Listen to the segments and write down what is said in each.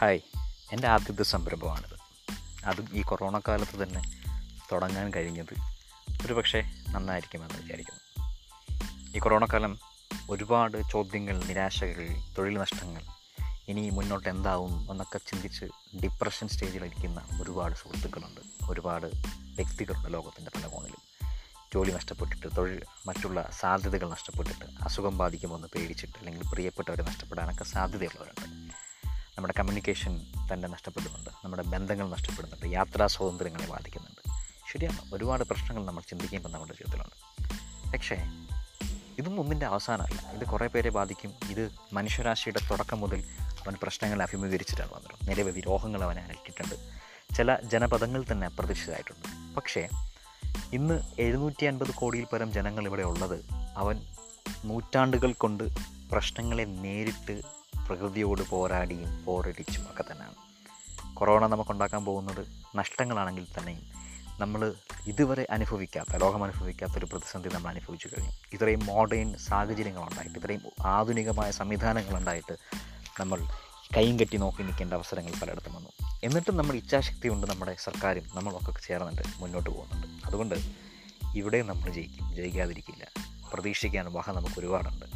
Hi എന്റെ ആദ്യത്തെ സംരംഭമാണിത്. അതും ഈ കൊറോണ കാലത്ത് തന്നെ തുടങ്ങാൻ കഴിഞ്ഞത് ഒരു പക്ഷേ നന്നായിരിക്കുമെന്ന് വിചാരിക്കുന്നു. ഈ കൊറോണ കാലം ഒരുപാട് ചോദ്യങ്ങൾ നിരാശകൾ തൊഴിൽ നഷ്ടങ്ങൾ ഇനി മുന്നോട്ട് എന്താവും എന്നൊക്കെ ചിന്തിച്ച് ഡിപ്രഷൻ സ്റ്റേജിലിരിക്കുന്ന ഒരുപാട് സുഹൃത്തുക്കളുണ്ട്. ഒരുപാട് വ്യക്തികളുണ്ട് ലോകത്തിന്റെ പല കോണിലും. ജോലി നഷ്ടപ്പെട്ടിട്ട് തൊഴിൽ മറ്റുള്ള സാധ്യതകൾ നഷ്ടപ്പെട്ടിട്ട് അസുഖം ബാധിക്കുമെന്ന് പേടിച്ചിട്ട് അല്ലെങ്കിൽ പ്രിയപ്പെട്ടവരെ നഷ്ടപ്പെടാനൊക്കെ സാധ്യതയുള്ളവരുണ്ട്. നമ്മുടെ കമ്മ്യൂണിക്കേഷൻ തന്നെ നഷ്ടപ്പെടുന്നുണ്ട്. നമ്മുടെ ബന്ധങ്ങൾ നഷ്ടപ്പെടുന്നുണ്ട്. യാത്രാ സ്വാതന്ത്ര്യങ്ങളെ ബാധിക്കുന്നുണ്ട്. ശരിയാണ്. ഒരുപാട് പ്രശ്നങ്ങൾ നമ്മൾ ചിന്തിക്കുമ്പോൾ നമ്മുടെ ജീവിതത്തിലുണ്ട്. പക്ഷേ ഇതൊന്നും ഒന്നിന്റെ അവസാനമല്ല. ഇത് കുറേ പേരെ ബാധിക്കും. ഇത് മനുഷ്യരാശിയുടെ തുടക്കം മുതൽ അവൻ പ്രശ്നങ്ങൾ അഭിമുഖീകരിച്ചിട്ടാണ് വന്നത്. നിരവധി രോഗങ്ങൾ അവൻ അനക്കിയിട്ടുണ്ട് ചില ജനപദങ്ങൾ തന്നെ അപ്രതീക്ഷിതമായിട്ടുണ്ട് പക്ഷേ ഇന്ന് എഴുന്നൂറ്റി അൻപത് കോടിയിൽ പരം ജനങ്ങൾ ഇവിടെ ഉള്ളത് അവൻ നൂറ്റാണ്ടുകൾ കൊണ്ട് പ്രശ്നങ്ങളെ നേരിട്ട് പ്രകൃതിയോട് പോരാടിയും പോരടിച്ചും ഒക്കെ തന്നെയാണ്. കൊറോണ നമുക്കുണ്ടാക്കാൻ പോകുന്നത് നഷ്ടങ്ങളാണെങ്കിൽ തന്നെയും നമ്മൾ ഇതുവരെ അനുഭവിക്കാത്ത ലോകം അനുഭവിക്കാത്ത ഒരു പ്രതിസന്ധി നമ്മൾ അനുഭവിച്ചു കഴിഞ്ഞു. ഇത്രയും മോഡേൺ സാഹചര്യങ്ങളുണ്ടായിട്ട് ഇത്രയും ആധുനികമായ സംവിധാനങ്ങളുണ്ടായിട്ട് നമ്മൾ കൈയും കെട്ടി നോക്കി നിൽക്കേണ്ട അവസരങ്ങൾ പലയിടത്തും വന്നു. എന്നിട്ടും നമ്മൾ ഇച്ഛാശക്തി കൊണ്ട് നമ്മുടെ സർക്കാരും നമ്മളൊക്കെ ചേർന്നിട്ട് മുന്നോട്ട് പോകുന്നുണ്ട്. അതുകൊണ്ട് ഇവിടെ നമ്മൾ ജയിക്കും ജയിക്കാതിരിക്കില്ല. പ്രതീക്ഷിക്കാൻ വഹ നമുക്ക് ഒരുപാടുണ്ട്.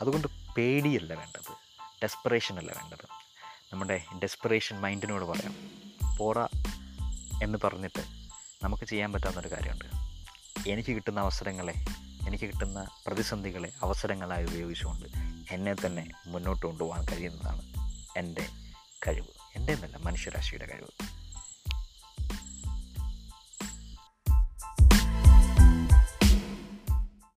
അതുകൊണ്ട് പേടിയല്ല വേണ്ടത്. ഡെസ്പറേഷൻ അല്ല വേണ്ടത്? നമ്മുടെ ഡെസ്പറേഷൻ മൈൻഡിനോട് പറയാം. പോറ എന്ന് പറഞ്ഞിട്ട് നമുക്ക് ചെയ്യാൻ പറ്റാവുന്നൊരു കാര്യമുണ്ട്. എനിക്ക് കിട്ടുന്ന അവസരങ്ങളെ എനിക്ക് കിട്ടുന്ന പ്രതിസന്ധികളെ അവസരങ്ങളായി ഉപയോഗിച്ചുകൊണ്ട് എന്നെ തന്നെ മുന്നോട്ട് കൊണ്ടുപോകാൻ കഴിയുന്നതാണ് എന്റെ കഴിവ്. എന്റെ എന്നല്ല മനുഷ്യരാശിയുടെ കഴിവ്.